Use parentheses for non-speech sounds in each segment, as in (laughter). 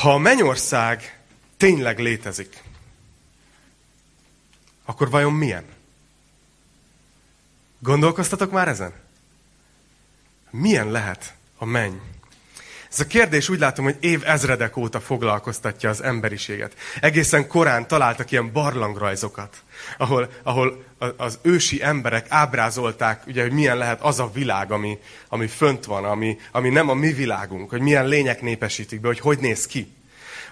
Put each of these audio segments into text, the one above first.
Ha a mennyország tényleg létezik, akkor vajon milyen? Gondolkoztatok már ezen? Milyen lehet a menny? Ez a kérdés úgy látom, hogy év ezredek óta foglalkoztatja az emberiséget. Egészen korán találtak ilyen barlangrajzokat, ahol, ahol az ősi emberek ábrázolták, ugye, hogy milyen lehet az a világ, ami, ami fönt van, ami, ami nem a mi világunk, hogy milyen lények népesítik be, hogy hogy néz ki.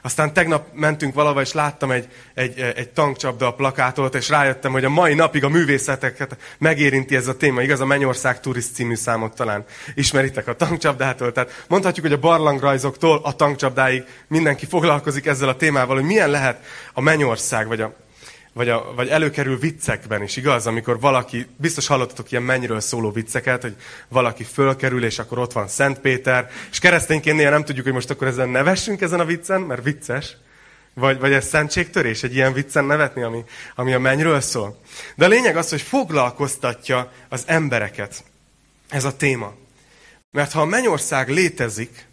Aztán tegnap mentünk valahol, és láttam egy, egy, egy tankcsapda plakátot, és rájöttem, hogy a mai napig a művészeteket megérinti ez a téma. Igaz, a Mennyország Turist című számot talán ismeritek a tankcsapdától. Tehát mondhatjuk, hogy a barlangrajzoktól a tankcsapdáig mindenki foglalkozik ezzel a témával, hogy milyen lehet a Mennyország, vagy a vagy, a, vagy előkerül viccekben is, igaz? Amikor valaki, biztos hallottatok ilyen mennyről szóló vicceket, hogy valaki fölkerül, és akkor ott van Szent Péter, és keresztényként néha nem tudjuk, hogy most akkor ezen nevessünk ezen a viccen, mert vicces. Vagy, vagy ez szentségtörés, egy ilyen viccen nevetni, ami, ami a mennyről szól. De a lényeg az, hogy foglalkoztatja az embereket ez a téma. Mert ha a mennyország létezik,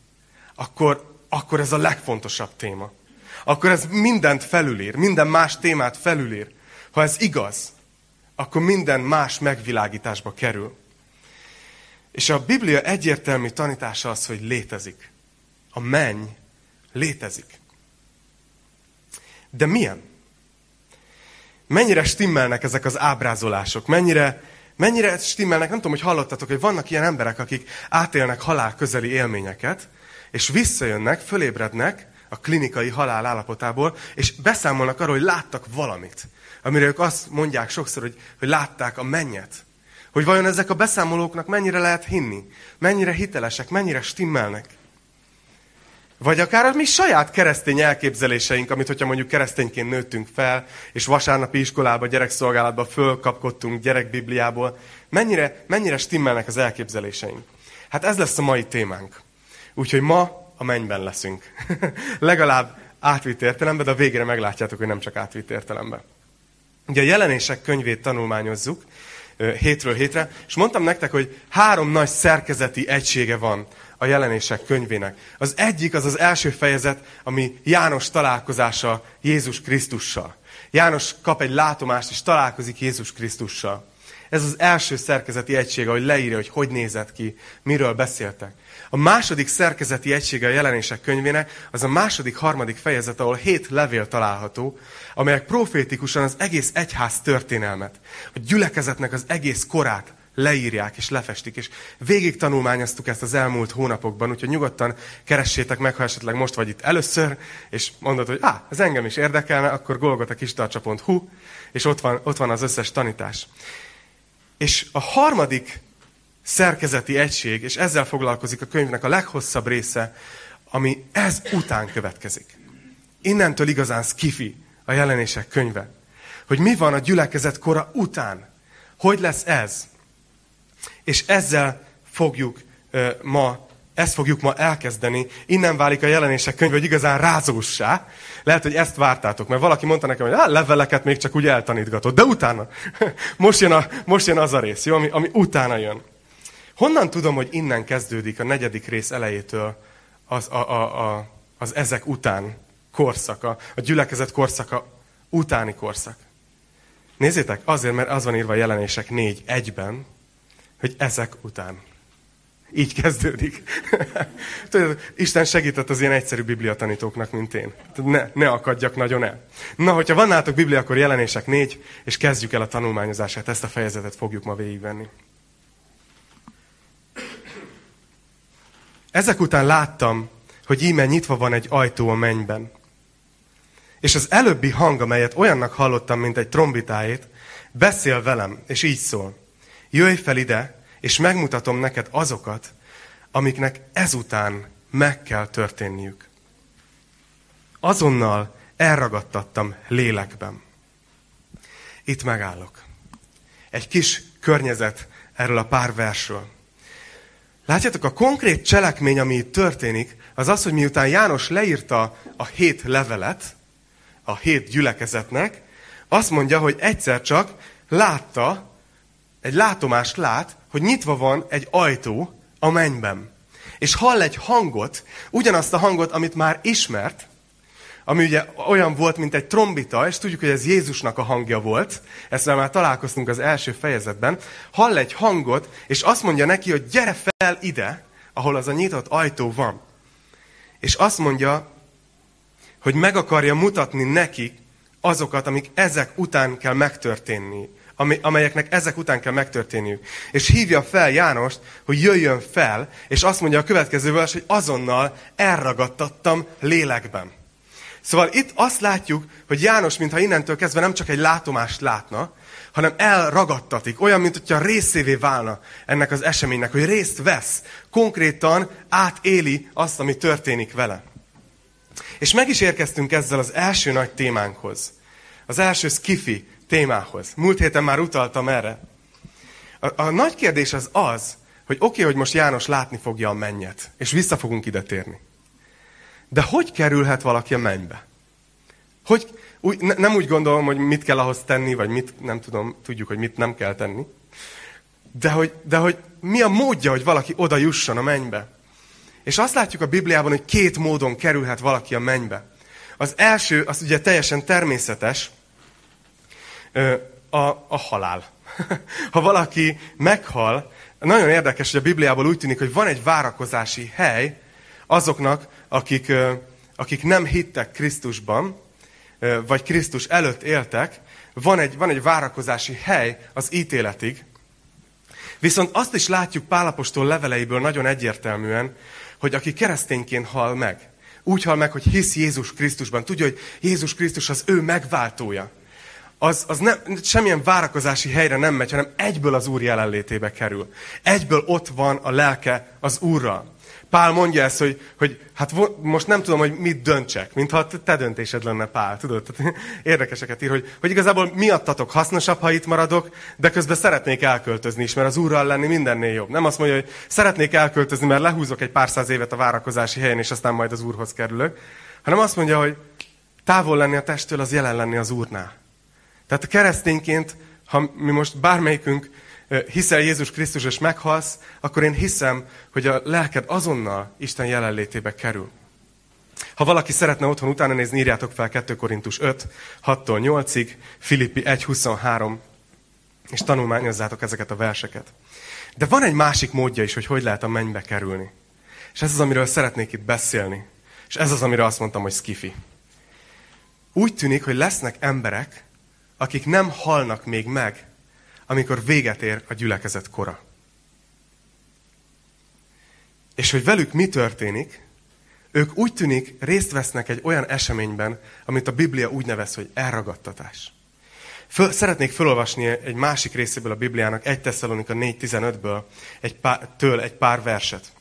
akkor, akkor ez a legfontosabb téma akkor ez mindent felülír, minden más témát felülír. Ha ez igaz, akkor minden más megvilágításba kerül. És a Biblia egyértelmű tanítása az, hogy létezik. A menny létezik. De milyen? Mennyire stimmelnek ezek az ábrázolások? Mennyire, mennyire stimmelnek? Nem tudom, hogy hallottatok, hogy vannak ilyen emberek, akik átélnek halál közeli élményeket, és visszajönnek, fölébrednek, a klinikai halál állapotából, és beszámolnak arról, hogy láttak valamit. Amire ők azt mondják sokszor, hogy, hogy látták a mennyet. Hogy vajon ezek a beszámolóknak mennyire lehet hinni? Mennyire hitelesek, mennyire stimmelnek? Vagy akár a mi saját keresztény elképzeléseink, amit hogyha mondjuk keresztényként nőttünk fel, és vasárnapi iskolába, gyerekszolgálatba fölkapkodtunk gyerekbibliából, mennyire, mennyire stimmelnek az elképzeléseink? Hát ez lesz a mai témánk. Úgyhogy ma a mennyben leszünk. (laughs) Legalább átvitt értelemben, de a végére meglátjátok, hogy nem csak átvitt értelemben. Ugye a jelenések könyvét tanulmányozzuk hétről hétre, és mondtam nektek, hogy három nagy szerkezeti egysége van a jelenések könyvének. Az egyik az az első fejezet, ami János találkozása Jézus Krisztussal. János kap egy látomást, és találkozik Jézus Krisztussal. Ez az első szerkezeti egység, ahogy leírja, hogy hogy nézett ki, miről beszéltek. A második szerkezeti egysége a jelenések könyvének az a második, harmadik fejezet, ahol hét levél található, amelyek profétikusan az egész egyház történelmet, a gyülekezetnek az egész korát leírják és lefestik, és végig tanulmányoztuk ezt az elmúlt hónapokban, úgyhogy nyugodtan keressétek meg, ha esetleg most vagy itt először, és mondod, hogy á, ez engem is érdekelne, akkor golgotakistarcsa.hu, és ott van, ott van az összes tanítás. És a harmadik szerkezeti egység, és ezzel foglalkozik a könyvnek a leghosszabb része, ami ez után következik. Innentől igazán skifi a jelenések könyve. Hogy mi van a gyülekezet kora után. Hogy lesz ez? És ezzel fogjuk uh, ma, ezt fogjuk ma elkezdeni. Innen válik a jelenések könyve, hogy igazán rázóssá. Lehet, hogy ezt vártátok, mert valaki mondta nekem, hogy leveleket még csak úgy eltanítgatod. De utána, (laughs) most jön, a, most jön az a rész, jó, ami, ami utána jön. Honnan tudom, hogy innen kezdődik a negyedik rész elejétől az, a, a, a, az ezek után korszaka, a gyülekezet korszaka utáni korszak? Nézzétek, azért, mert az van írva a jelenések négy egyben, hogy ezek után. Így kezdődik. (laughs) Tudod, Isten segített az ilyen egyszerű bibliatanítóknak, mint én. Ne, ne akadjak nagyon el. Na, hogyha van nálatok biblia, akkor jelenések négy, és kezdjük el a tanulmányozását. Ezt a fejezetet fogjuk ma végigvenni. Ezek után láttam, hogy íme nyitva van egy ajtó a mennyben. És az előbbi hang, amelyet olyannak hallottam, mint egy trombitáét, beszél velem, és így szól. Jöjj fel ide, és megmutatom neked azokat, amiknek ezután meg kell történniük. Azonnal elragadtattam lélekben. Itt megállok. Egy kis környezet erről a pár versről. Látjátok, a konkrét cselekmény, ami itt történik, az az, hogy miután János leírta a hét levelet, a hét gyülekezetnek, azt mondja, hogy egyszer csak látta, egy látomást lát, hogy nyitva van egy ajtó a mennyben. és hall egy hangot, ugyanazt a hangot, amit már ismert, ami ugye olyan volt, mint egy trombita, és tudjuk, hogy ez Jézusnak a hangja volt, ezt már találkoztunk az első fejezetben, hall egy hangot, és azt mondja neki, hogy gyere fel ide, ahol az a nyitott ajtó van. És azt mondja, hogy meg akarja mutatni neki azokat, amik ezek után kell megtörténni, amelyeknek ezek után kell megtörténniük. És hívja fel Jánost, hogy jöjjön fel, és azt mondja a következő vers, hogy azonnal elragadtattam lélekben. Szóval itt azt látjuk, hogy János, mintha innentől kezdve nem csak egy látomást látna, hanem elragadtatik, olyan, mint hogyha részévé válna ennek az eseménynek, hogy részt vesz, konkrétan átéli azt, ami történik vele. És meg is érkeztünk ezzel az első nagy témánkhoz, az első skifi témához. Múlt héten már utaltam erre. A, a nagy kérdés az az, hogy oké, okay, hogy most János látni fogja a mennyet, és vissza fogunk ide térni. De hogy kerülhet valaki a mennybe? Hogy, úgy, ne, nem úgy gondolom, hogy mit kell ahhoz tenni, vagy mit, nem tudom, tudjuk, hogy mit nem kell tenni. De hogy, de hogy mi a módja, hogy valaki oda jusson a mennybe? És azt látjuk a Bibliában, hogy két módon kerülhet valaki a mennybe. Az első, az ugye teljesen természetes, a, a halál. (laughs) ha valaki meghal, nagyon érdekes, hogy a Bibliában úgy tűnik, hogy van egy várakozási hely azoknak, akik, akik nem hittek Krisztusban, vagy Krisztus előtt éltek, van egy, van egy várakozási hely az ítéletig. Viszont azt is látjuk Pálapostól leveleiből nagyon egyértelműen, hogy aki keresztényként hal meg, úgy hal meg, hogy hisz Jézus Krisztusban, tudja, hogy Jézus Krisztus az ő megváltója, az, az nem, semmilyen várakozási helyre nem megy, hanem egyből az Úr jelenlétébe kerül. Egyből ott van a lelke az Úrral. Pál mondja ezt, hogy, hogy hát most nem tudom, hogy mit döntsek, mintha te döntésed lenne, Pál. Tudod, tehát (laughs) érdekeseket ír, hogy, hogy igazából miattatok hasznosabb, ha itt maradok, de közben szeretnék elköltözni is, mert az úrral lenni mindennél jobb. Nem azt mondja, hogy szeretnék elköltözni, mert lehúzok egy pár száz évet a várakozási helyen, és aztán majd az úrhoz kerülök, hanem azt mondja, hogy távol lenni a testtől, az jelen lenni az úrnál. Tehát a keresztényként, ha mi most bármelyikünk hiszel Jézus Krisztus és meghalsz, akkor én hiszem, hogy a lelked azonnal Isten jelenlétébe kerül. Ha valaki szeretne otthon utána nézni, írjátok fel 2 Korintus 5, 6-tól 8-ig, Filippi 1, 23, és tanulmányozzátok ezeket a verseket. De van egy másik módja is, hogy hogy lehet a mennybe kerülni. És ez az, amiről szeretnék itt beszélni. És ez az, amire azt mondtam, hogy skifi. Úgy tűnik, hogy lesznek emberek, akik nem halnak még meg, amikor véget ér a gyülekezet kora. És hogy velük mi történik, ők úgy tűnik részt vesznek egy olyan eseményben, amit a Biblia úgy nevez, hogy elragadtatás. Föl, szeretnék felolvasni egy másik részéből a Bibliának, 1 Tesszalonika 4.15-ből egy pár, től egy pár verset.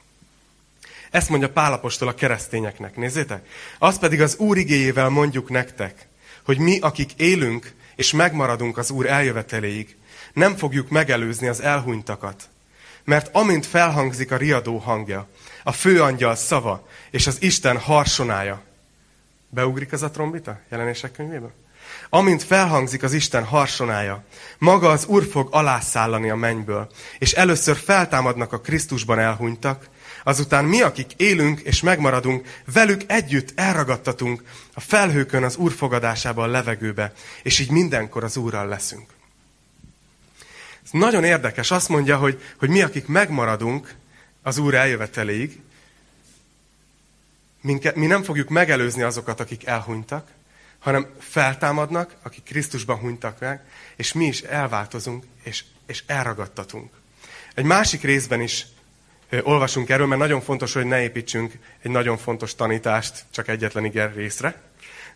Ezt mondja Pálapostól a keresztényeknek. Nézzétek! Azt pedig az Úr igéjével mondjuk nektek, hogy mi, akik élünk és megmaradunk az Úr eljöveteléig, nem fogjuk megelőzni az elhunytakat. Mert amint felhangzik a riadó hangja, a főangyal szava és az Isten harsonája. Beugrik az a trombita jelenések könyvében? Amint felhangzik az Isten harsonája, maga az Úr fog alászállani a mennyből, és először feltámadnak a Krisztusban elhunytak, azután mi, akik élünk és megmaradunk, velük együtt elragadtatunk a felhőkön az Úr fogadásába a levegőbe, és így mindenkor az Úrral leszünk. Ez nagyon érdekes. Azt mondja, hogy, hogy mi, akik megmaradunk az Úr eljöveteléig, minket, mi nem fogjuk megelőzni azokat, akik elhunytak, hanem feltámadnak, akik Krisztusban hunytak meg, és mi is elváltozunk, és, és elragadtatunk. Egy másik részben is olvasunk erről, mert nagyon fontos, hogy ne építsünk egy nagyon fontos tanítást csak egyetlen iger részre.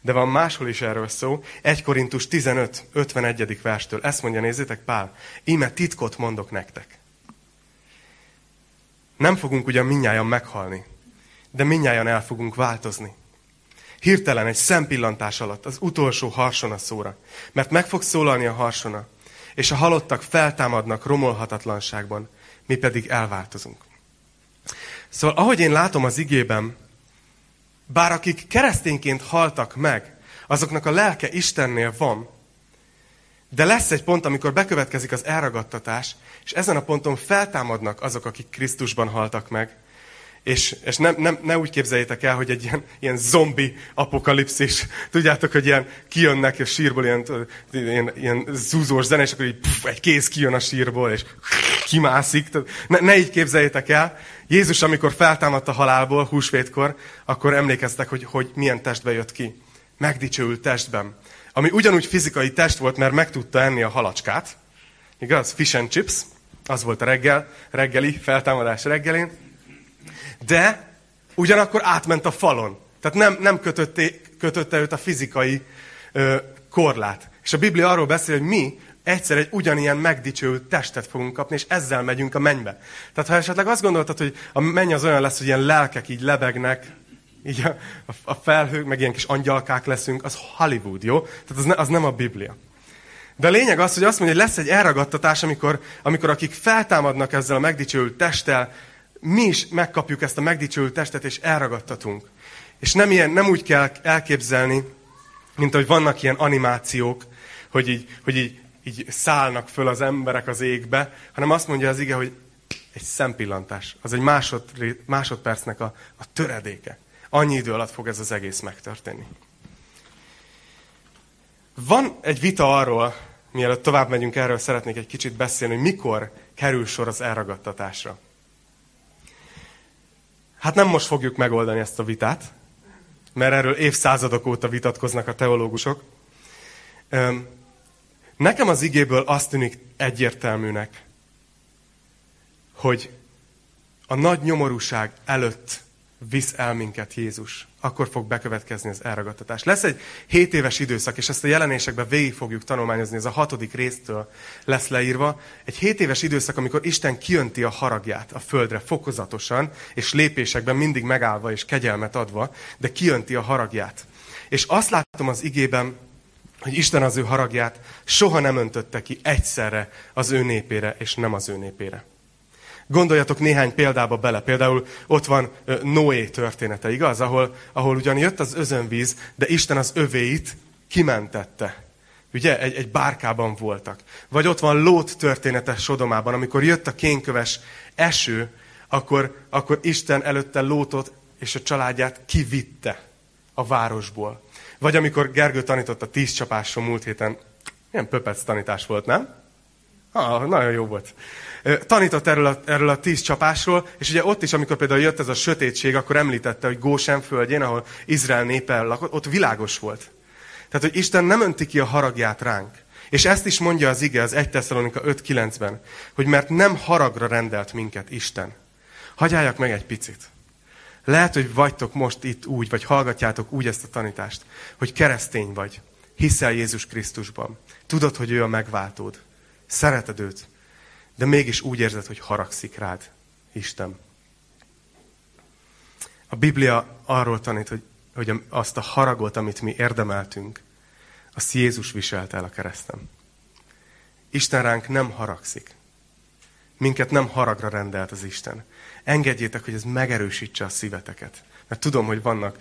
De van máshol is erről szó. 1 Korintus 15, 51. verstől. Ezt mondja, nézzétek, Pál. Íme titkot mondok nektek. Nem fogunk ugyan minnyáján meghalni, de minnyáján el fogunk változni. Hirtelen egy szempillantás alatt az utolsó harsona szóra. Mert meg fog szólalni a harsona, és a halottak feltámadnak romolhatatlanságban, mi pedig elváltozunk. Szóval ahogy én látom az igében, bár akik keresztényként haltak meg, azoknak a lelke Istennél van, de lesz egy pont, amikor bekövetkezik az elragadtatás, és ezen a ponton feltámadnak azok, akik Krisztusban haltak meg, és, és nem, nem, ne úgy képzeljétek el, hogy egy ilyen, ilyen zombi apokalipszis. Tudjátok, hogy ilyen kijönnek a sírból ilyen, ilyen, ilyen zúzós zene, és akkor így puf, egy kéz kijön a sírból, és kimászik. Ne, ne így képzeljétek el. Jézus, amikor feltámadt a halálból húsvétkor, akkor emlékeztek, hogy, hogy milyen testbe jött ki. Megdicsőült testben. Ami ugyanúgy fizikai test volt, mert meg tudta enni a halacskát. Igaz? Fish and chips. Az volt a reggel, reggeli, feltámadás reggelén de ugyanakkor átment a falon. Tehát nem, nem kötötte, kötötte őt a fizikai ö, korlát. És a Biblia arról beszél, hogy mi egyszer egy ugyanilyen megdicsőült testet fogunk kapni, és ezzel megyünk a mennybe. Tehát ha esetleg azt gondoltad, hogy a menny az olyan lesz, hogy ilyen lelkek így lebegnek, így a, a felhők, meg ilyen kis angyalkák leszünk, az Hollywood, jó? Tehát az, ne, az nem a Biblia. De a lényeg az, hogy azt mondja, hogy lesz egy elragadtatás, amikor, amikor akik feltámadnak ezzel a megdicsőült testtel, mi is megkapjuk ezt a megdicsőült testet, és elragadtatunk. És nem, ilyen, nem úgy kell elképzelni, mint hogy vannak ilyen animációk, hogy így, hogy így, így szállnak föl az emberek az égbe, hanem azt mondja az ige, hogy egy szempillantás. Az egy másod, másodpercnek a, a töredéke. Annyi idő alatt fog ez az egész megtörténni. Van egy vita arról, mielőtt tovább megyünk erről, szeretnék egy kicsit beszélni, hogy mikor kerül sor az elragadtatásra. Hát nem most fogjuk megoldani ezt a vitát, mert erről évszázadok óta vitatkoznak a teológusok. Nekem az igéből azt tűnik egyértelműnek, hogy a nagy nyomorúság előtt visz el minket Jézus. Akkor fog bekövetkezni az elragadtatás. Lesz egy 7 éves időszak, és ezt a jelenésekben végig fogjuk tanulmányozni, ez a hatodik résztől lesz leírva. Egy 7 éves időszak, amikor Isten kijönti a haragját a földre fokozatosan, és lépésekben mindig megállva és kegyelmet adva, de kijönti a haragját. És azt látom az igében, hogy Isten az ő haragját soha nem öntötte ki egyszerre az ő népére, és nem az ő népére. Gondoljatok néhány példába bele. Például ott van Noé története, igaz? Ahol, ahol ugyan jött az özönvíz, de Isten az övéit kimentette. Ugye? Egy, egy bárkában voltak. Vagy ott van Lót története Sodomában, amikor jött a kénköves eső, akkor, akkor Isten előtte Lótot és a családját kivitte a városból. Vagy amikor Gergő tanított a tíz csapásról múlt héten, milyen pöpec tanítás volt, nem? Ah, nagyon jó volt tanított erről a, erről a tíz csapásról, és ugye ott is, amikor például jött ez a sötétség, akkor említette, hogy Gósen földjén, ahol Izrael népe lakott, ott világos volt. Tehát, hogy Isten nem önti ki a haragját ránk. És ezt is mondja az ige az 1 Tesszalonika 5.9-ben, hogy mert nem haragra rendelt minket Isten. Hagyjáljak meg egy picit. Lehet, hogy vagytok most itt úgy, vagy hallgatjátok úgy ezt a tanítást, hogy keresztény vagy, hiszel Jézus Krisztusban. Tudod, hogy ő a megváltód. Szereted őt de mégis úgy érzed, hogy haragszik rád Isten. A Biblia arról tanít, hogy, hogy azt a haragot, amit mi érdemeltünk, azt Jézus viselte el a keresztem. Isten ránk nem haragszik. Minket nem haragra rendelt az Isten. Engedjétek, hogy ez megerősítse a szíveteket. Mert tudom, hogy vannak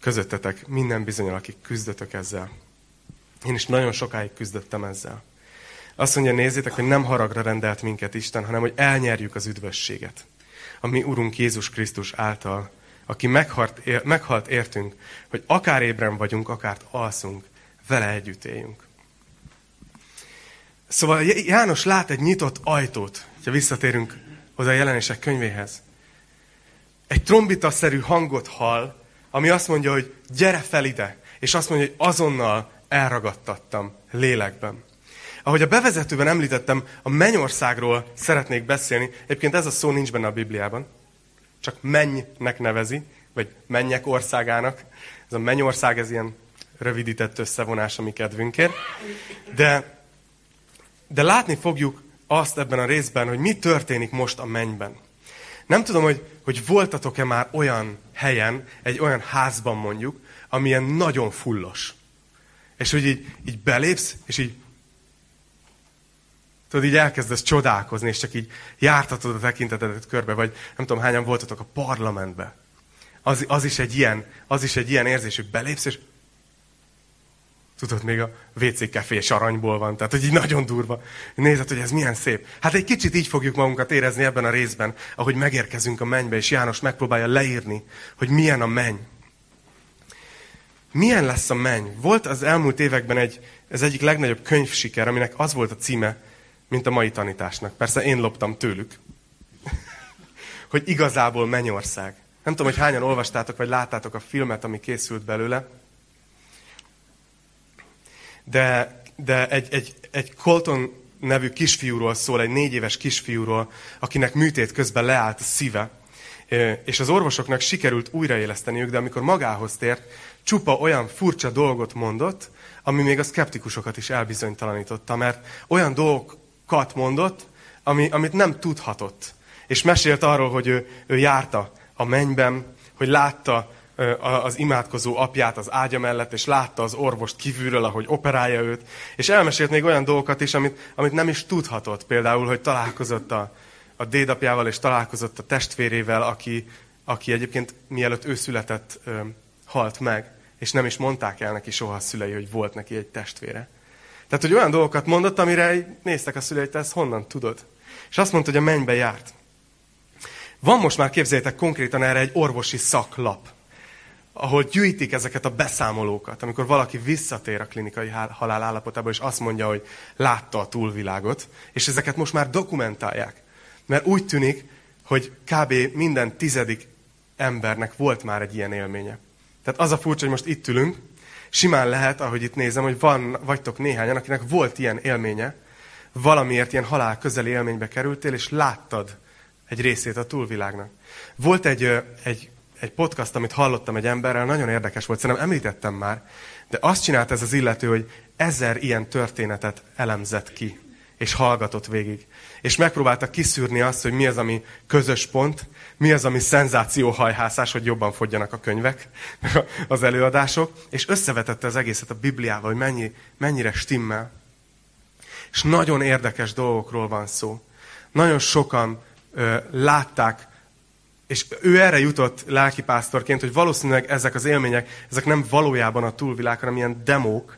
közöttetek minden bizonyal, akik küzdötök ezzel. Én is nagyon sokáig küzdöttem ezzel. Azt mondja, nézzétek, hogy nem haragra rendelt minket Isten, hanem hogy elnyerjük az üdvösséget. A mi Urunk Jézus Krisztus által, aki meghalt, meghalt értünk, hogy akár ébren vagyunk, akár alszunk, vele együtt éljünk. Szóval János lát egy nyitott ajtót, ha visszatérünk oda a jelenések könyvéhez. Egy trombitaszerű hangot hall, ami azt mondja, hogy gyere fel ide, és azt mondja, hogy azonnal elragadtattam lélekben. Ahogy a bevezetőben említettem, a mennyországról szeretnék beszélni. Egyébként ez a szó nincs benne a Bibliában. Csak mennynek nevezi, vagy mennyek országának. Ez a mennyország, ez ilyen rövidített összevonás a mi kedvünkért. De, de látni fogjuk azt ebben a részben, hogy mi történik most a mennyben. Nem tudom, hogy, hogy voltatok-e már olyan helyen, egy olyan házban mondjuk, amilyen nagyon fullos. És hogy így, így belépsz, és így Tudod, így elkezdesz csodálkozni, és csak így jártatod a tekintetedet körbe, vagy nem tudom, hányan voltatok a parlamentbe. Az, az, is egy ilyen, az is egy ilyen érzés, hogy belépsz, és Tudod, még a WC kefés aranyból van, tehát hogy így nagyon durva. Nézed, hogy ez milyen szép. Hát egy kicsit így fogjuk magunkat érezni ebben a részben, ahogy megérkezünk a mennybe, és János megpróbálja leírni, hogy milyen a menny. Milyen lesz a menny? Volt az elmúlt években egy, ez egyik legnagyobb könyvsiker, aminek az volt a címe, mint a mai tanításnak. Persze én loptam tőlük. (laughs) hogy igazából mennyország. Nem tudom, hogy hányan olvastátok, vagy láttátok a filmet, ami készült belőle. De, de egy, egy, egy Colton nevű kisfiúról szól, egy négy éves kisfiúról, akinek műtét közben leállt a szíve. És az orvosoknak sikerült újraéleszteniük, de amikor magához tért, csupa olyan furcsa dolgot mondott, ami még a szkeptikusokat is elbizonytalanította, mert olyan dolgokat mondott, ami, amit nem tudhatott. És mesélt arról, hogy ő, ő járta a mennyben, hogy látta az imádkozó apját az ágya mellett, és látta az orvost kívülről, ahogy operálja őt, és elmesélt még olyan dolgokat is, amit, amit nem is tudhatott. Például, hogy találkozott a, a dédapjával, és találkozott a testvérével, aki, aki egyébként mielőtt ő született, halt meg, és nem is mondták el neki soha a szülei, hogy volt neki egy testvére. Tehát, hogy olyan dolgokat mondott, amire néztek a szülei, te ezt honnan tudod. És azt mondta, hogy a mennybe járt. Van most már, képzeljétek konkrétan erre egy orvosi szaklap, ahol gyűjtik ezeket a beszámolókat, amikor valaki visszatér a klinikai halál állapotába, és azt mondja, hogy látta a túlvilágot, és ezeket most már dokumentálják. Mert úgy tűnik, hogy kb. minden tizedik embernek volt már egy ilyen élménye. Tehát az a furcsa, hogy most itt ülünk, simán lehet, ahogy itt nézem, hogy van, vagytok néhányan, akinek volt ilyen élménye, valamiért ilyen halál közeli élménybe kerültél, és láttad egy részét a túlvilágnak. Volt egy, egy, egy podcast, amit hallottam egy emberrel, nagyon érdekes volt, szerintem említettem már, de azt csinált ez az illető, hogy ezer ilyen történetet elemzett ki, és hallgatott végig. És megpróbálta kiszűrni azt, hogy mi az, ami közös pont, mi az, ami szenzációhajhászás, hogy jobban fogjanak a könyvek, (laughs) az előadások, és összevetette az egészet a Bibliával, hogy mennyi, mennyire stimmel. És nagyon érdekes dolgokról van szó. Nagyon sokan ö, látták, és ő erre jutott lelkipásztorként, hogy valószínűleg ezek az élmények, ezek nem valójában a túlvilág, hanem ilyen demók,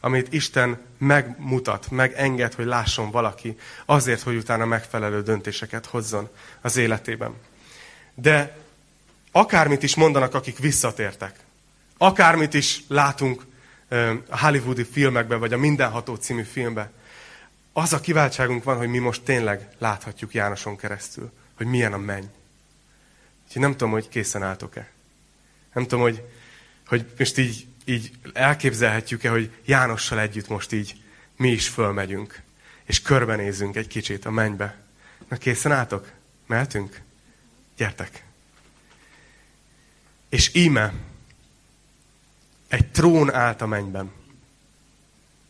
amit Isten megmutat, megenged, hogy lásson valaki, azért, hogy utána megfelelő döntéseket hozzon az életében. De akármit is mondanak, akik visszatértek, akármit is látunk a hollywoodi filmekben, vagy a Mindenható című filmben, az a kiváltságunk van, hogy mi most tényleg láthatjuk Jánoson keresztül, hogy milyen a menny. Úgyhogy nem tudom, hogy készen álltok-e. Nem tudom, hogy, hogy most így, így elképzelhetjük-e, hogy Jánossal együtt most így mi is fölmegyünk, és körbenézünk egy kicsit a mennybe. Na készen álltok? Mehetünk? Gyertek! És íme egy trón állt a mennyben.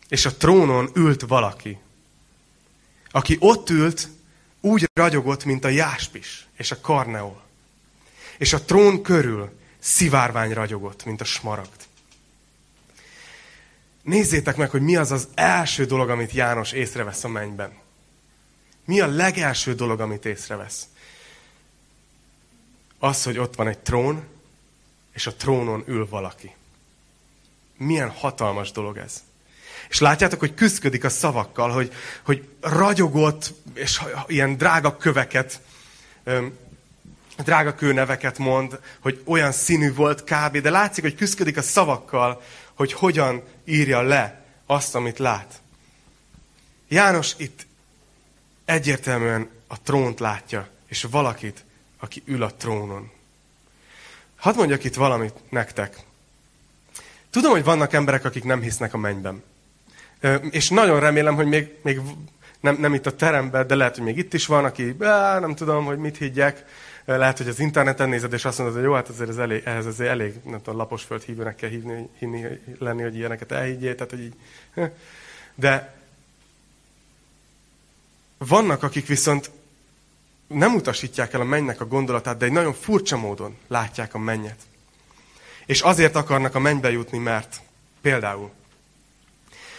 És a trónon ült valaki, aki ott ült, úgy ragyogott, mint a jáspis és a karneol. És a trón körül szivárvány ragyogott, mint a smaragd. Nézzétek meg, hogy mi az az első dolog, amit János észrevesz a mennyben. Mi a legelső dolog, amit észrevesz? Az, hogy ott van egy trón, és a trónon ül valaki. Milyen hatalmas dolog ez. És látjátok, hogy küzdködik a szavakkal, hogy, hogy ragyogott, és ilyen drága köveket, drága kőneveket mond, hogy olyan színű volt kb. De látszik, hogy küzdködik a szavakkal, hogy hogyan írja le azt, amit lát. János itt egyértelműen a trónt látja, és valakit, aki ül a trónon. Hadd mondjak itt valamit nektek. Tudom, hogy vannak emberek, akik nem hisznek a mennyben. És nagyon remélem, hogy még, még nem, nem itt a teremben, de lehet, hogy még itt is van, aki nem tudom, hogy mit higgyek. Lehet, hogy az interneten nézed, és azt mondod, hogy jó, hát azért ez elég, ehhez azért elég, nem tudom, lapos földhívőnek kell hívni, hinni, lenni, hogy ilyeneket elhiggyél, tehát, hogy így. De vannak, akik viszont nem utasítják el a mennynek a gondolatát, de egy nagyon furcsa módon látják a mennyet. És azért akarnak a mennybe jutni, mert például,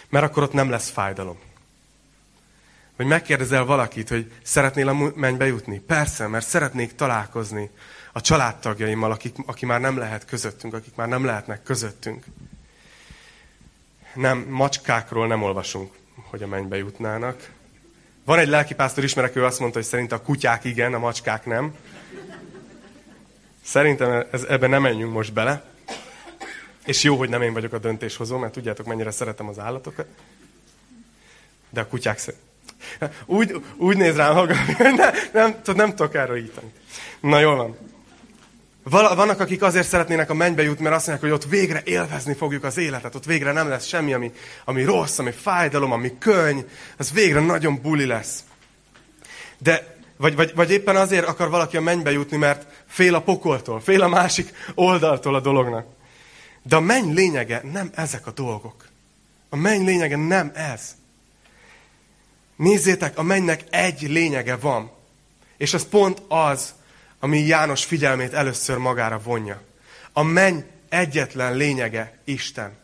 mert akkor ott nem lesz fájdalom. Hogy megkérdezel valakit, hogy szeretnél a mennybe jutni? Persze, mert szeretnék találkozni a családtagjaimmal, akik, aki már nem lehet közöttünk, akik már nem lehetnek közöttünk. Nem, macskákról nem olvasunk, hogy a mennybe jutnának. Van egy lelkipásztor ismerek, ő azt mondta, hogy szerint a kutyák igen, a macskák nem. Szerintem ez, ebben nem menjünk most bele. És jó, hogy nem én vagyok a döntéshozó, mert tudjátok, mennyire szeretem az állatokat. De a kutyák szerint. Úgy, úgy néz rám, hogy (laughs) nem, nem, nem tudok erről ítani. Na jól van. Vannak, akik azért szeretnének a mennybe jutni, mert azt mondják, hogy ott végre élvezni fogjuk az életet, ott végre nem lesz semmi, ami, ami rossz, ami fájdalom, ami könyv, ez végre nagyon buli lesz. De, vagy, vagy, vagy éppen azért akar valaki a mennybe jutni, mert fél a pokoltól, fél a másik oldaltól a dolognak. De a menny lényege nem ezek a dolgok. A menny lényege nem ez. Nézzétek, a mennynek egy lényege van. És az pont az, ami János figyelmét először magára vonja. A menny egyetlen lényege Isten.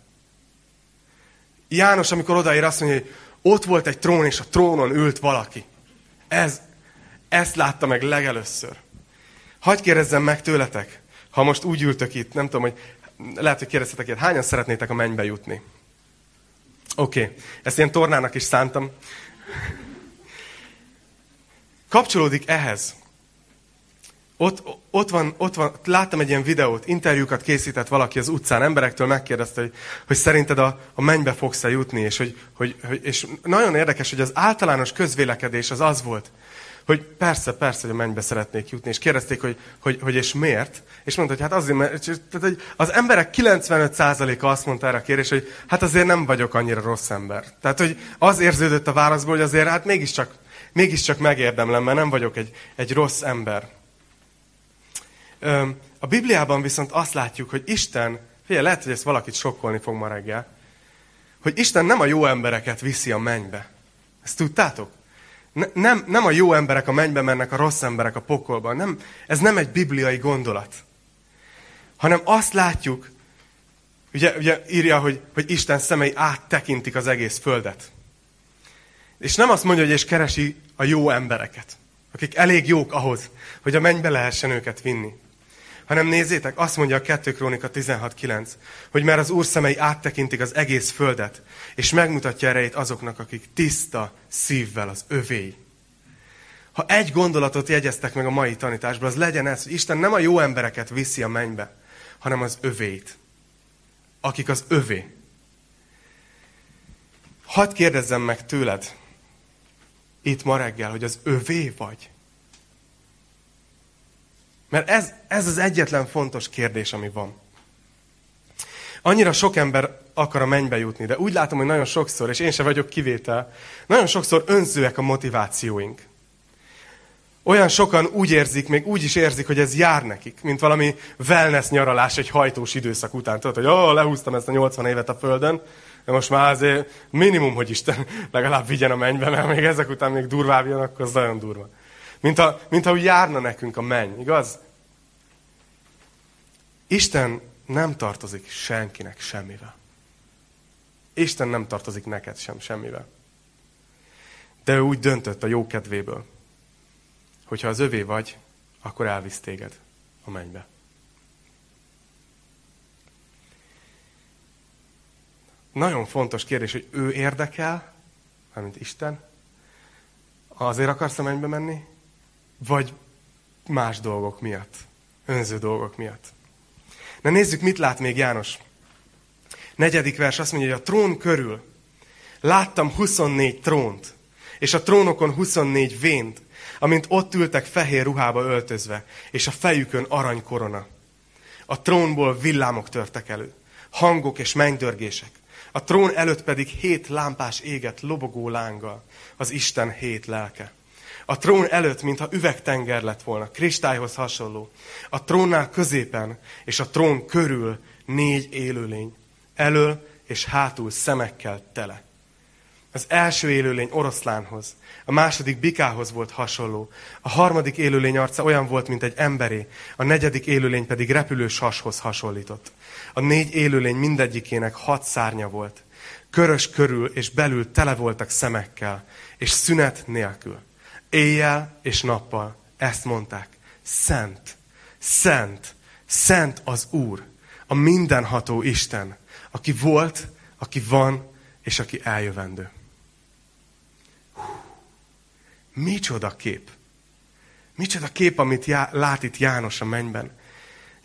János, amikor odaér, azt mondja, hogy ott volt egy trón, és a trónon ült valaki. Ez, ezt látta meg legelőször. Hagy kérdezzem meg tőletek, ha most úgy ültök itt, nem tudom, hogy lehet, hogy kérdeztetek ilyet, hányan szeretnétek a mennybe jutni? Oké, okay. ezt ilyen tornának is szántam. Kapcsolódik ehhez. Ott, ott, van, ott van, láttam egy ilyen videót, interjúkat készített valaki az utcán, emberektől megkérdezte, hogy, hogy szerinted a, a mennybe fogsz-e jutni, és, hogy, hogy, hogy, és nagyon érdekes, hogy az általános közvélekedés az az volt, hogy persze, persze, hogy a mennybe szeretnék jutni, és kérdezték, hogy, hogy, hogy és miért, és mondta, hogy hát azért, mert tehát, hogy az emberek 95%-a azt mondta erre a kérés, hogy hát azért nem vagyok annyira rossz ember. Tehát, hogy az érződött a válaszból, hogy azért hát mégiscsak, mégiscsak megérdemlem, mert nem vagyok egy, egy rossz ember. A Bibliában viszont azt látjuk, hogy Isten, figyelj, lehet, hogy ezt valakit sokkolni fog ma reggel, hogy Isten nem a jó embereket viszi a mennybe. Ezt tudtátok? Ne, nem, nem a jó emberek a mennybe mennek, a rossz emberek a pokolba. Nem, ez nem egy bibliai gondolat. Hanem azt látjuk, ugye, ugye írja, hogy, hogy Isten szemei áttekintik az egész földet. És nem azt mondja, hogy és keresi a jó embereket, akik elég jók ahhoz, hogy a mennybe lehessen őket vinni hanem nézzétek, azt mondja a 2 Krónika 16.9, hogy mert az Úr szemei áttekintik az egész földet, és megmutatja erejét azoknak, akik tiszta szívvel az övéi. Ha egy gondolatot jegyeztek meg a mai tanításban, az legyen ez, hogy Isten nem a jó embereket viszi a mennybe, hanem az övéit. Akik az övé. Hadd kérdezzem meg tőled, itt ma reggel, hogy az övé vagy. Mert ez, ez az egyetlen fontos kérdés, ami van. Annyira sok ember akar a mennybe jutni, de úgy látom, hogy nagyon sokszor, és én se vagyok kivétel, nagyon sokszor önzőek a motivációink. Olyan sokan úgy érzik, még úgy is érzik, hogy ez jár nekik, mint valami wellness nyaralás egy hajtós időszak után. Tudod, hogy ó, lehúztam ezt a 80 évet a földön, de most már azért minimum, hogy Isten legalább vigyen a mennybe, mert még ezek után még durvább jön, akkor az nagyon durva. Mint, a, mint ahogy járna nekünk a menny, igaz? Isten nem tartozik senkinek semmivel. Isten nem tartozik neked sem semmivel. De ő úgy döntött a jó kedvéből, hogyha az övé vagy, akkor elvisz téged a mennybe. Nagyon fontos kérdés, hogy ő érdekel, mármint Isten, azért akarsz a mennybe menni, vagy más dolgok miatt, önző dolgok miatt. Na nézzük, mit lát még János. Negyedik vers azt mondja, hogy a trón körül láttam 24 trónt, és a trónokon 24 vént, amint ott ültek fehér ruhába öltözve, és a fejükön aranykorona. A trónból villámok törtek elő, hangok és mennydörgések. A trón előtt pedig hét lámpás éget lobogó lánggal, az Isten hét lelke. A trón előtt, mintha üvegtenger lett volna, kristályhoz hasonló. A trónnál középen és a trón körül négy élőlény. Elől és hátul szemekkel tele. Az első élőlény oroszlánhoz, a második bikához volt hasonló, a harmadik élőlény arca olyan volt, mint egy emberé, a negyedik élőlény pedig repülős hashoz hasonlított. A négy élőlény mindegyikének hat szárnya volt. Körös körül és belül tele voltak szemekkel, és szünet nélkül. Éjjel és nappal ezt mondták. Szent, szent, szent az Úr, a mindenható Isten, aki volt, aki van, és aki eljövendő. Micsoda kép! Micsoda kép, amit já, lát itt János a mennyben.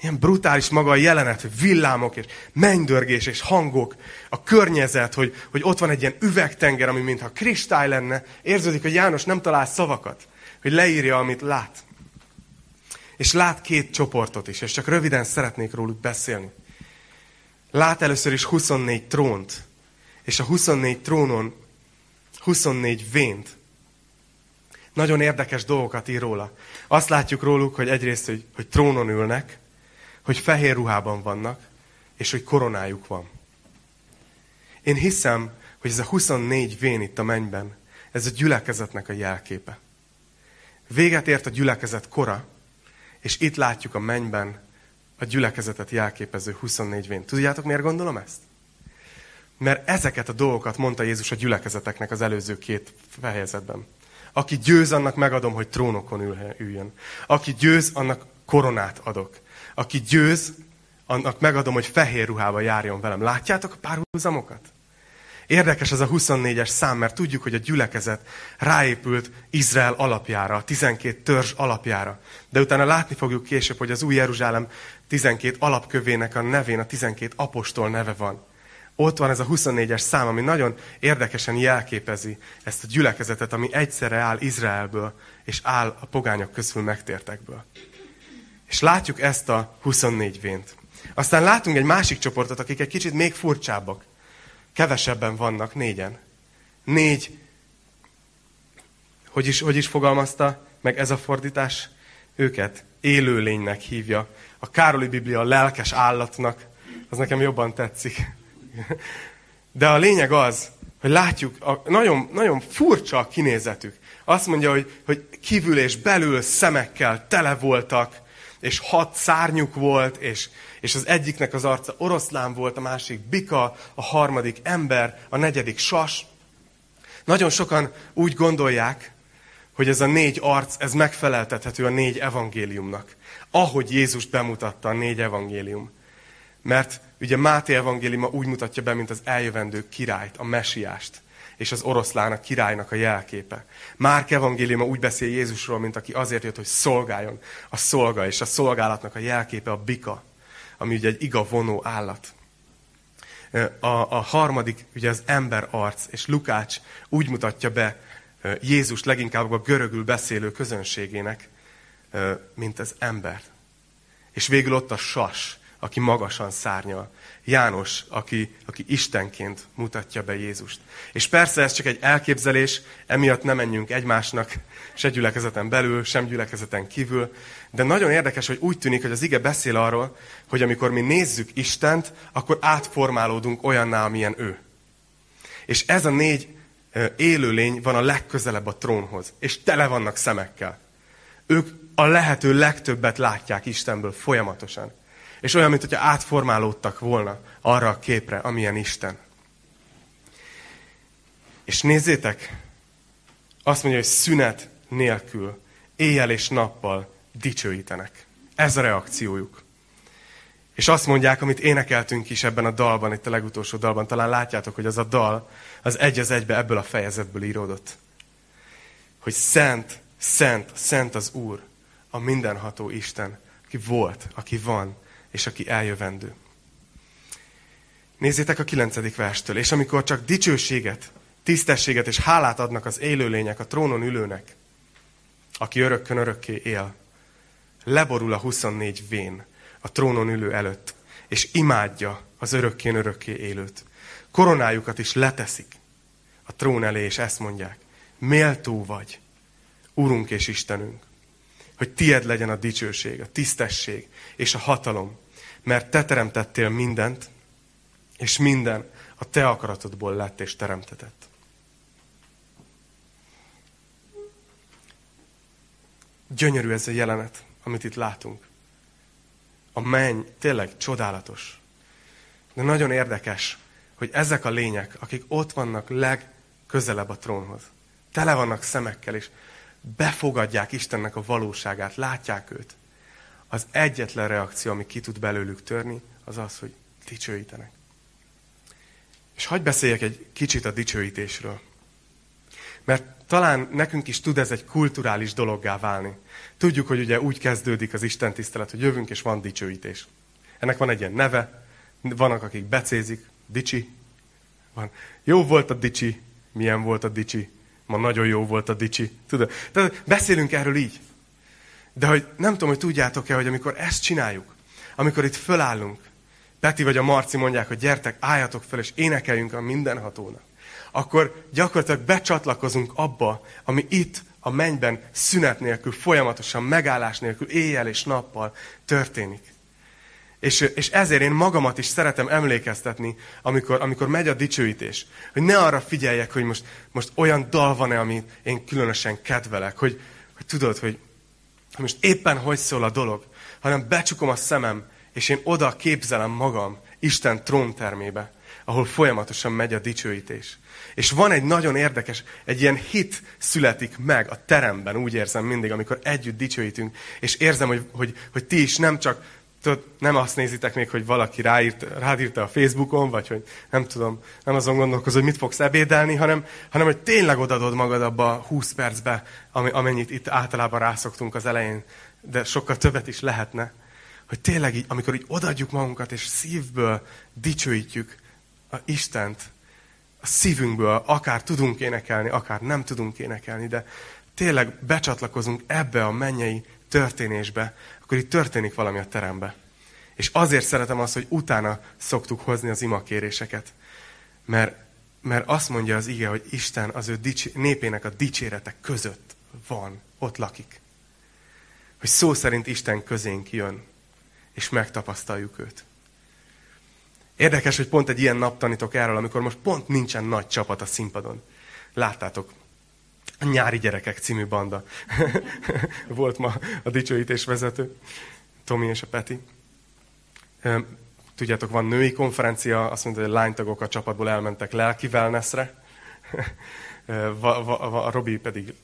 Ilyen brutális maga a jelenet, hogy villámok, és mennydörgés, és hangok, a környezet, hogy, hogy ott van egy ilyen üvegtenger, ami mintha kristály lenne. Érződik, hogy János nem talál szavakat, hogy leírja, amit lát. És lát két csoportot is, és csak röviden szeretnék róluk beszélni. Lát először is 24 trónt, és a 24 trónon 24 vént. Nagyon érdekes dolgokat ír róla. Azt látjuk róluk, hogy egyrészt, hogy, hogy trónon ülnek, hogy fehér ruhában vannak, és hogy koronájuk van. Én hiszem, hogy ez a 24 vén itt a mennyben, ez a gyülekezetnek a jelképe. Véget ért a gyülekezet kora, és itt látjuk a mennyben a gyülekezetet jelképező 24 vén. Tudjátok, miért gondolom ezt? Mert ezeket a dolgokat mondta Jézus a gyülekezeteknek az előző két fejezetben. Aki győz, annak megadom, hogy trónokon üljön. Aki győz, annak koronát adok. Aki győz, annak megadom, hogy fehér ruhába járjon velem. Látjátok a párhuzamokat? Érdekes ez a 24-es szám, mert tudjuk, hogy a gyülekezet ráépült Izrael alapjára, a 12 törzs alapjára. De utána látni fogjuk később, hogy az új Jeruzsálem 12 alapkövének a nevén a 12 apostol neve van. Ott van ez a 24-es szám, ami nagyon érdekesen jelképezi ezt a gyülekezetet, ami egyszerre áll Izraelből, és áll a pogányok közül megtértekből. És látjuk ezt a 24 vént. Aztán látunk egy másik csoportot, akik egy kicsit még furcsábbak. Kevesebben vannak, négyen. Négy, hogy is, hogy is fogalmazta meg ez a fordítás? Őket élőlénynek hívja. A Károli Biblia a lelkes állatnak, az nekem jobban tetszik. De a lényeg az, hogy látjuk, a, nagyon, nagyon furcsa a kinézetük. Azt mondja, hogy, hogy kívül és belül szemekkel tele voltak, és hat szárnyuk volt, és, és az egyiknek az arca oroszlán volt, a másik bika, a harmadik ember, a negyedik sas. Nagyon sokan úgy gondolják, hogy ez a négy arc, ez megfeleltethető a négy evangéliumnak. Ahogy Jézus bemutatta a négy evangélium. Mert ugye Máté evangéliuma úgy mutatja be, mint az eljövendő királyt, a mesiást és az oroszlán a királynak a jelképe. Márk evangéliuma úgy beszél Jézusról, mint aki azért jött, hogy szolgáljon. A szolga és a szolgálatnak a jelképe a bika, ami ugye egy iga vonó állat. A, a harmadik, ugye az ember arc, és Lukács úgy mutatja be Jézus leginkább a görögül beszélő közönségének, mint az ember. És végül ott a sas, aki magasan szárnyal. János, aki, aki Istenként mutatja be Jézust. És persze ez csak egy elképzelés, emiatt nem menjünk egymásnak, se gyülekezeten belül, sem gyülekezeten kívül. De nagyon érdekes, hogy úgy tűnik, hogy az ige beszél arról, hogy amikor mi nézzük Istent, akkor átformálódunk olyanná, amilyen ő. És ez a négy élőlény van a legközelebb a trónhoz, és tele vannak szemekkel. Ők a lehető legtöbbet látják Istenből folyamatosan. És olyan, mintha átformálódtak volna arra a képre, amilyen Isten. És nézzétek, azt mondja, hogy szünet nélkül, éjjel és nappal dicsőítenek. Ez a reakciójuk. És azt mondják, amit énekeltünk is ebben a dalban, itt a legutolsó dalban, talán látjátok, hogy az a dal, az egy az egybe ebből a fejezetből íródott. Hogy szent, szent, szent az Úr, a mindenható Isten, aki volt, aki van, és aki eljövendő. Nézzétek a kilencedik verstől. És amikor csak dicsőséget, tisztességet és hálát adnak az élőlények a trónon ülőnek, aki örökkön örökké él, leborul a 24 vén a trónon ülő előtt, és imádja az örökkén örökké élőt. Koronájukat is leteszik a trón elé, és ezt mondják, méltó vagy, Urunk és Istenünk, hogy tied legyen a dicsőség, a tisztesség és a hatalom, mert te teremtettél mindent, és minden a te akaratodból lett és teremtetett. Gyönyörű ez a jelenet, amit itt látunk. A menny tényleg csodálatos. De nagyon érdekes, hogy ezek a lények, akik ott vannak legközelebb a trónhoz, tele vannak szemekkel, és befogadják Istennek a valóságát, látják őt, az egyetlen reakció, ami ki tud belőlük törni, az az, hogy dicsőítenek. És hagyj beszéljek egy kicsit a dicsőítésről. Mert talán nekünk is tud ez egy kulturális dologgá válni. Tudjuk, hogy ugye úgy kezdődik az Isten tisztelet, hogy jövünk és van dicsőítés. Ennek van egy ilyen neve, vannak, akik becézik, dicsi. Van. Jó volt a dicsi, milyen volt a dicsi, ma nagyon jó volt a dicsi. Tudod? Tehát beszélünk erről így. De hogy nem tudom, hogy tudjátok-e, hogy amikor ezt csináljuk, amikor itt fölállunk, Peti vagy a Marci mondják, hogy gyertek, álljatok fel, és énekeljünk a mindenhatónak, akkor gyakorlatilag becsatlakozunk abba, ami itt a mennyben szünet nélkül, folyamatosan megállás nélkül, éjjel és nappal történik. És, és ezért én magamat is szeretem emlékeztetni, amikor, amikor megy a dicsőítés. Hogy ne arra figyeljek, hogy most, most olyan dal van-e, amit én különösen kedvelek. Hogy, hogy tudod, hogy most éppen hogy szól a dolog. Hanem becsukom a szemem, és én oda képzelem magam Isten tróntermébe, ahol folyamatosan megy a dicsőítés. És van egy nagyon érdekes, egy ilyen hit születik meg a teremben, úgy érzem mindig, amikor együtt dicsőítünk, és érzem, hogy, hogy, hogy ti is nem csak Tudod, nem azt nézitek még, hogy valaki ráírt, rád írta a Facebookon, vagy hogy nem tudom, nem azon gondolkozol, hogy mit fogsz ebédelni, hanem, hanem hogy tényleg odadod magad abba a 20 percbe, amennyit itt általában rászoktunk az elején, de sokkal többet is lehetne. Hogy tényleg így, amikor így odadjuk magunkat, és szívből dicsőítjük a Istent, a szívünkből, akár tudunk énekelni, akár nem tudunk énekelni, de tényleg becsatlakozunk ebbe a mennyei történésbe, akkor itt történik valami a terembe. És azért szeretem azt, hogy utána szoktuk hozni az imakéréseket. Mert, mert azt mondja az ige, hogy Isten az ő dics- népének a dicséretek között van, ott lakik. Hogy szó szerint Isten közénk jön, és megtapasztaljuk őt. Érdekes, hogy pont egy ilyen nap tanítok erről, amikor most pont nincsen nagy csapat a színpadon. Láttátok, Nyári Gyerekek című banda. (laughs) Volt ma a dicsőítés vezető, Tomi és a Peti. Tudjátok, van női konferencia, azt mondta, hogy a lánytagok a csapatból elmentek lelki wellnessre. A Robi pedig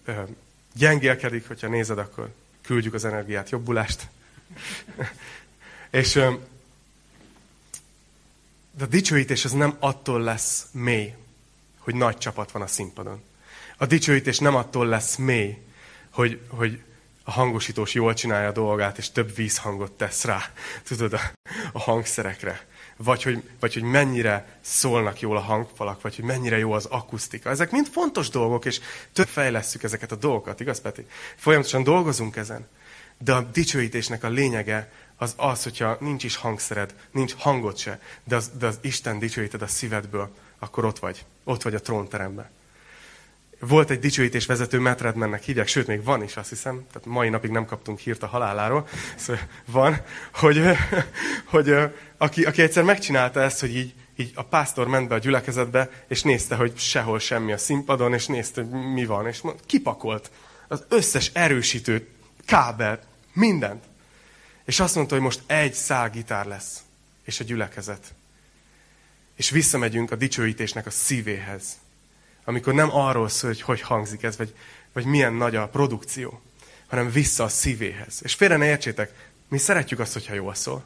gyengélkedik, hogyha nézed, akkor küldjük az energiát, jobbulást. (laughs) És de a dicsőítés az nem attól lesz mély, hogy nagy csapat van a színpadon. A dicsőítés nem attól lesz mély, hogy, hogy a hangosítós jól csinálja a dolgát, és több vízhangot tesz rá, tudod, a, a hangszerekre. Vagy hogy, vagy hogy mennyire szólnak jól a hangfalak, vagy hogy mennyire jó az akusztika. Ezek mind fontos dolgok, és több fejlesszük ezeket a dolgokat, igaz, Peti? Folyamatosan dolgozunk ezen. De a dicsőítésnek a lényege az az, hogyha nincs is hangszered, nincs hangod se, de az, de az Isten dicsőíted a szívedből, akkor ott vagy. Ott vagy a trónteremben. Volt egy dicsőítés vezető, Matt Redmannek hívják, sőt, még van is, azt hiszem, tehát mai napig nem kaptunk hírt a haláláról, szóval van, hogy, hogy aki, aki egyszer megcsinálta ezt, hogy így, így a pásztor ment be a gyülekezetbe, és nézte, hogy sehol semmi a színpadon, és nézte, hogy mi van, és kipakolt az összes erősítő kábelt, mindent. És azt mondta, hogy most egy szál gitár lesz, és a gyülekezet. És visszamegyünk a dicsőítésnek a szívéhez. Amikor nem arról szól, hogy hogy hangzik ez, vagy, vagy milyen nagy a produkció, hanem vissza a szívéhez. És félre ne értsétek, mi szeretjük azt, hogyha jól szól.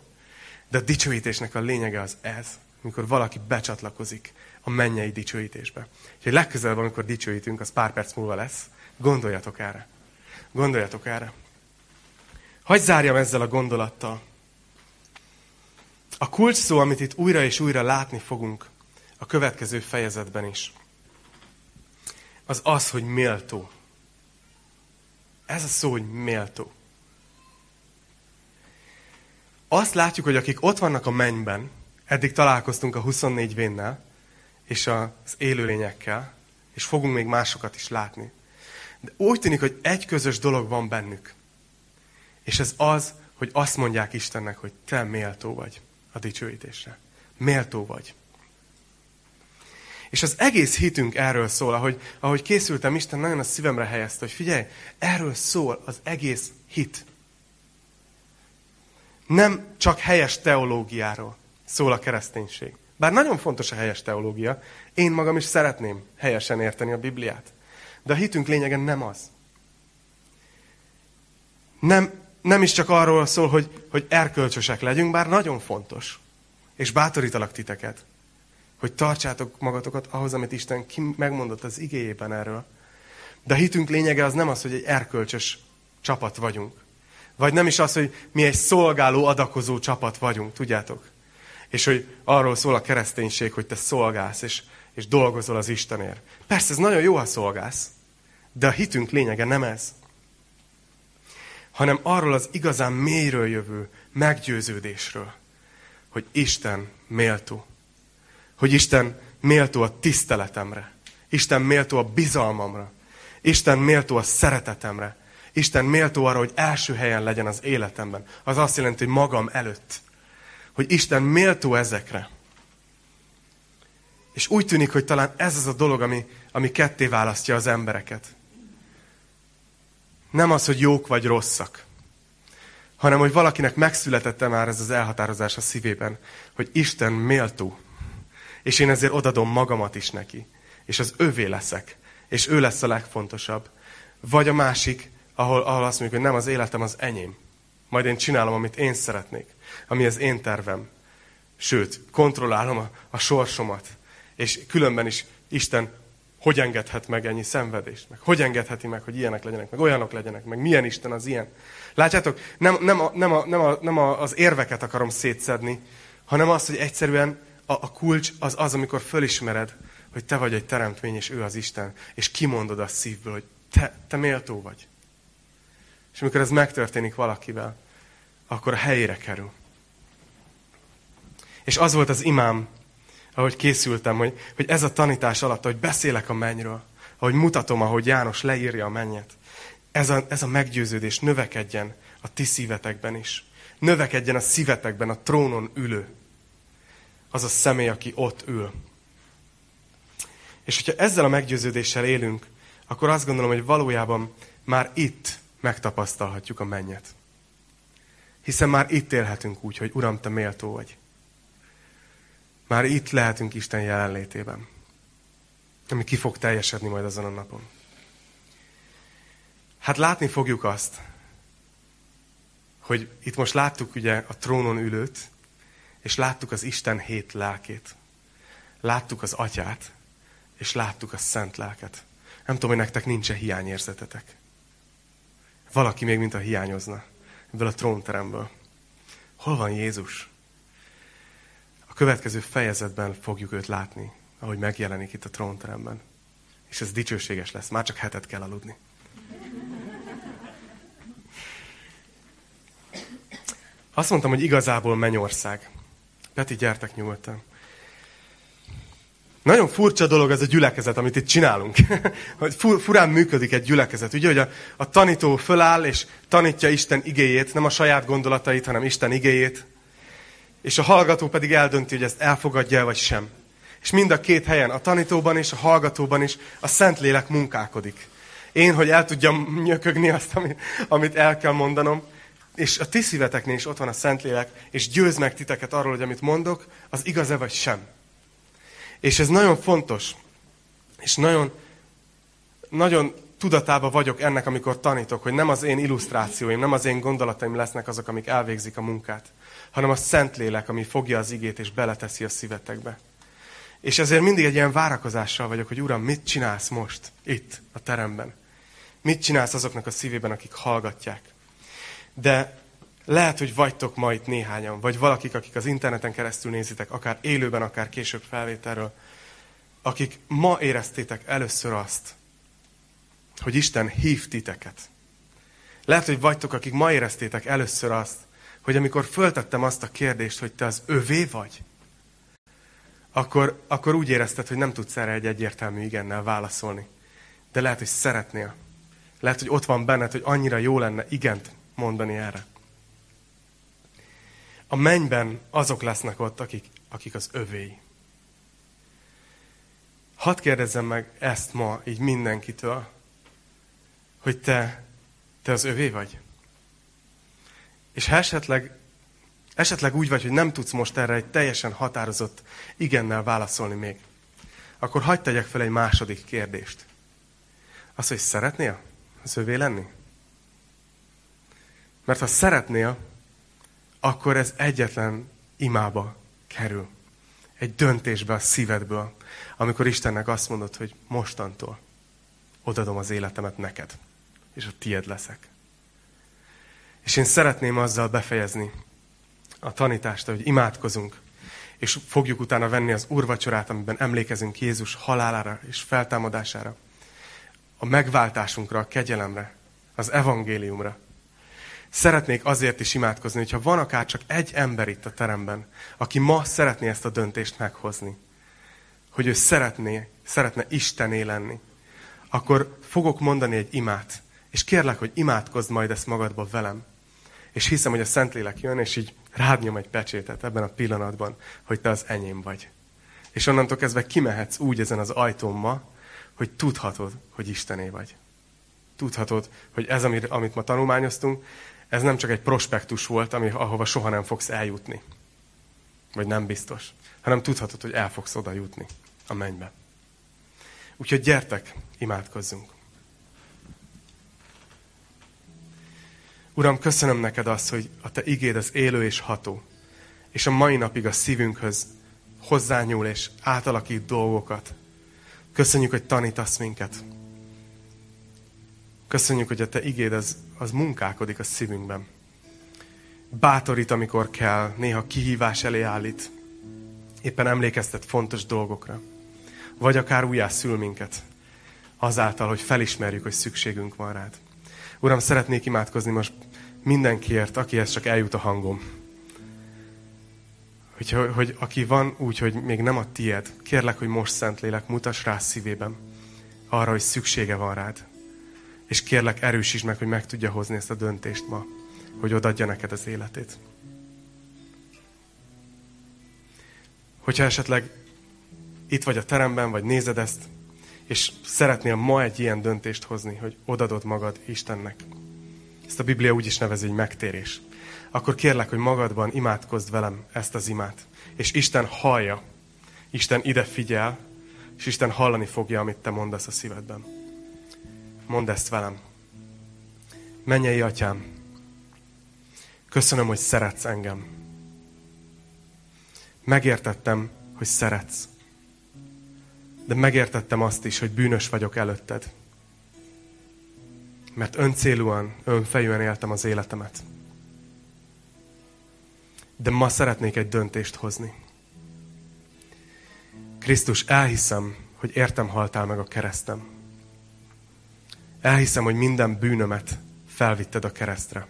De a dicsőítésnek a lényege az ez, amikor valaki becsatlakozik a mennyei dicsőítésbe. Úgyhogy legközelebb, amikor dicsőítünk, az pár perc múlva lesz, gondoljatok erre. Gondoljatok erre. Hagy zárjam ezzel a gondolattal. A kulcs szó, amit itt újra és újra látni fogunk a következő fejezetben is, az az, hogy méltó. Ez a szó, hogy méltó. Azt látjuk, hogy akik ott vannak a mennyben, eddig találkoztunk a 24 vénnel, és az élőlényekkel, és fogunk még másokat is látni. De úgy tűnik, hogy egy közös dolog van bennük. És ez az, hogy azt mondják Istennek, hogy te méltó vagy a dicsőítésre. Méltó vagy. És az egész hitünk erről szól, ahogy, ahogy készültem, Isten nagyon a szívemre helyezte, hogy figyelj, erről szól az egész hit. Nem csak helyes teológiáról szól a kereszténység. Bár nagyon fontos a helyes teológia, én magam is szeretném helyesen érteni a Bibliát. De a hitünk lényege nem az. Nem, nem is csak arról szól, hogy, hogy erkölcsösek legyünk, bár nagyon fontos. És bátorítalak titeket. Hogy tartsátok magatokat ahhoz, amit Isten megmondott az igéjében erről. De a hitünk lényege az nem az, hogy egy erkölcsös csapat vagyunk. Vagy nem is az, hogy mi egy szolgáló, adakozó csapat vagyunk, tudjátok? És hogy arról szól a kereszténység, hogy te szolgálsz, és, és dolgozol az Istenért. Persze, ez nagyon jó, ha szolgálsz, de a hitünk lényege nem ez. Hanem arról az igazán mélyről jövő meggyőződésről, hogy Isten méltó. Hogy Isten méltó a tiszteletemre. Isten méltó a bizalmamra. Isten méltó a szeretetemre. Isten méltó arra, hogy első helyen legyen az életemben. Az azt jelenti, hogy magam előtt. Hogy Isten méltó ezekre. És úgy tűnik, hogy talán ez az a dolog, ami, ami ketté választja az embereket. Nem az, hogy jók vagy rosszak, hanem hogy valakinek megszületette már ez az elhatározás a szívében, hogy Isten méltó, és én ezért odadom magamat is neki, és az övé leszek, és ő lesz a legfontosabb. Vagy a másik, ahol, ahol azt mondjuk, hogy nem, az életem az enyém. Majd én csinálom, amit én szeretnék, ami az én tervem. Sőt, kontrollálom a, a sorsomat. És különben is Isten hogy engedhet meg ennyi szenvedést? Meg hogy engedheti meg, hogy ilyenek legyenek, meg olyanok legyenek, meg milyen Isten az ilyen? Látjátok, nem, nem, a, nem, a, nem, a, nem a, az érveket akarom szétszedni, hanem azt, hogy egyszerűen a, a kulcs az az, amikor fölismered, hogy te vagy egy teremtmény, és ő az Isten, és kimondod a szívből, hogy te, te méltó vagy. És amikor ez megtörténik valakivel, akkor a helyére kerül. És az volt az imám, ahogy készültem, hogy, hogy ez a tanítás alatt, hogy beszélek a mennyről, ahogy mutatom, ahogy János leírja a mennyet, ez a, ez a meggyőződés növekedjen a ti szívetekben is. Növekedjen a szívetekben a trónon ülő. Az a személy, aki ott ül. És hogyha ezzel a meggyőződéssel élünk, akkor azt gondolom, hogy valójában már itt megtapasztalhatjuk a mennyet. Hiszen már itt élhetünk úgy, hogy Uram, Te méltó vagy. Már itt lehetünk Isten jelenlétében. Ami ki fog teljesedni majd azon a napon. Hát látni fogjuk azt, hogy itt most láttuk ugye a trónon ülőt, és láttuk az Isten hét lelkét. Láttuk az atyát, és láttuk a szent lelket. Nem tudom, hogy nektek nincs-e hiányérzetetek. Valaki még mint a hiányozna ebből a trónteremből. Hol van Jézus? A következő fejezetben fogjuk őt látni, ahogy megjelenik itt a trónteremben. És ez dicsőséges lesz, már csak hetet kell aludni. Azt mondtam, hogy igazából mennyország. Peti, gyertek nyugodtan. Nagyon furcsa dolog ez a gyülekezet, amit itt csinálunk. (laughs) hogy furán működik egy gyülekezet. Ugye, hogy a, a tanító föláll, és tanítja Isten igéjét, nem a saját gondolatait, hanem Isten igéjét. És a hallgató pedig eldönti, hogy ezt elfogadja vagy sem. És mind a két helyen, a tanítóban és a hallgatóban is a Szentlélek munkálkodik. Én, hogy el tudjam nyökögni azt, amit, amit el kell mondanom, és a ti szíveteknél is ott van a Szentlélek, és győz meg titeket arról, hogy amit mondok, az igaz-e vagy sem. És ez nagyon fontos, és nagyon, nagyon tudatába vagyok ennek, amikor tanítok, hogy nem az én illusztrációim, nem az én gondolataim lesznek azok, amik elvégzik a munkát, hanem a Szentlélek, ami fogja az igét és beleteszi a szívetekbe. És ezért mindig egy ilyen várakozással vagyok, hogy Uram, mit csinálsz most itt a teremben? Mit csinálsz azoknak a szívében, akik hallgatják? De lehet, hogy vagytok ma itt néhányan, vagy valakik, akik az interneten keresztül nézitek, akár élőben, akár később felvételről, akik ma éreztétek először azt, hogy Isten hív titeket. Lehet, hogy vagytok, akik ma éreztétek először azt, hogy amikor föltettem azt a kérdést, hogy te az övé vagy, akkor, akkor úgy érezted, hogy nem tudsz erre egy egyértelmű igennel válaszolni. De lehet, hogy szeretnél. Lehet, hogy ott van benned, hogy annyira jó lenne igent mondani erre. A mennyben azok lesznek ott, akik, akik az övéi. Hadd kérdezzem meg ezt ma így mindenkitől, hogy te, te az övé vagy. És ha esetleg, esetleg úgy vagy, hogy nem tudsz most erre egy teljesen határozott igennel válaszolni még, akkor hagyd tegyek fel egy második kérdést. Az, hogy szeretnél az övé lenni? Mert ha szeretnél, akkor ez egyetlen imába kerül. egy döntésbe a szívedből, amikor Istennek azt mondod, hogy mostantól odadom az életemet neked, és a tied leszek. És én szeretném azzal befejezni a tanítást, hogy imádkozunk, és fogjuk utána venni az úrvacsorát, amiben emlékezünk Jézus halálára és feltámadására, a megváltásunkra, a kegyelemre, az evangéliumra. Szeretnék azért is imádkozni, hogyha van akár csak egy ember itt a teremben, aki ma szeretné ezt a döntést meghozni, hogy ő szeretné, szeretne Istené lenni, akkor fogok mondani egy imát, és kérlek, hogy imádkozd majd ezt magadba velem. És hiszem, hogy a Szentlélek jön, és így rád nyom egy pecsétet ebben a pillanatban, hogy te az enyém vagy. És onnantól kezdve kimehetsz úgy ezen az ajtón ma, hogy tudhatod, hogy Istené vagy. Tudhatod, hogy ez, amit ma tanulmányoztunk, ez nem csak egy prospektus volt, ami, ahova soha nem fogsz eljutni. Vagy nem biztos. Hanem tudhatod, hogy el fogsz oda jutni a mennybe. Úgyhogy gyertek, imádkozzunk. Uram, köszönöm neked azt, hogy a te igéd az élő és ható, és a mai napig a szívünkhöz hozzányúl és átalakít dolgokat. Köszönjük, hogy tanítasz minket. Köszönjük, hogy a te igéd az, az munkálkodik a szívünkben. Bátorít, amikor kell, néha kihívás elé állít. Éppen emlékeztet fontos dolgokra. Vagy akár újjászül minket. Azáltal, hogy felismerjük, hogy szükségünk van rád. Uram, szeretnék imádkozni most mindenkiért, akihez csak eljut a hangom. Hogy, hogy aki van úgy, hogy még nem a tied, kérlek, hogy most Szentlélek, mutass rá szívében arra, hogy szüksége van rád. És kérlek, erősítsd meg, hogy meg tudja hozni ezt a döntést ma, hogy odaadja neked az életét. Hogyha esetleg itt vagy a teremben, vagy nézed ezt, és szeretnél ma egy ilyen döntést hozni, hogy odadod magad Istennek. Ezt a Biblia úgy is nevezi, hogy megtérés. Akkor kérlek, hogy magadban imádkozd velem ezt az imát. És Isten hallja. Isten ide figyel, és Isten hallani fogja, amit te mondasz a szívedben. Mondd ezt velem. Mennyei atyám, köszönöm, hogy szeretsz engem. Megértettem, hogy szeretsz. De megértettem azt is, hogy bűnös vagyok előtted. Mert öncélúan, önfejűen éltem az életemet. De ma szeretnék egy döntést hozni. Krisztus, elhiszem, hogy értem haltál meg a keresztem. Elhiszem, hogy minden bűnömet felvitted a keresztre.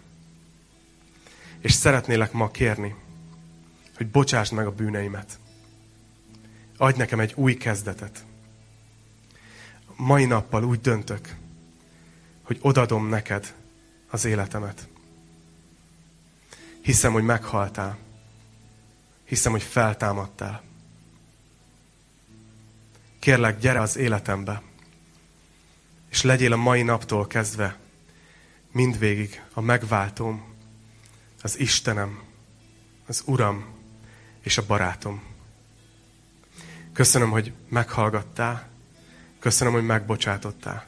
És szeretnélek ma kérni, hogy bocsásd meg a bűneimet. Adj nekem egy új kezdetet. Mai nappal úgy döntök, hogy odadom neked az életemet. Hiszem, hogy meghaltál. Hiszem, hogy feltámadtál. Kérlek, gyere az életembe, és legyél a mai naptól kezdve mindvégig a megváltóm, az Istenem, az Uram és a barátom. Köszönöm, hogy meghallgattál, köszönöm, hogy megbocsátottál,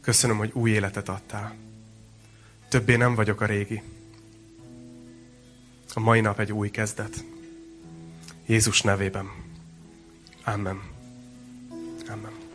köszönöm, hogy új életet adtál. Többé nem vagyok a régi. A mai nap egy új kezdet. Jézus nevében. Amen. Amen.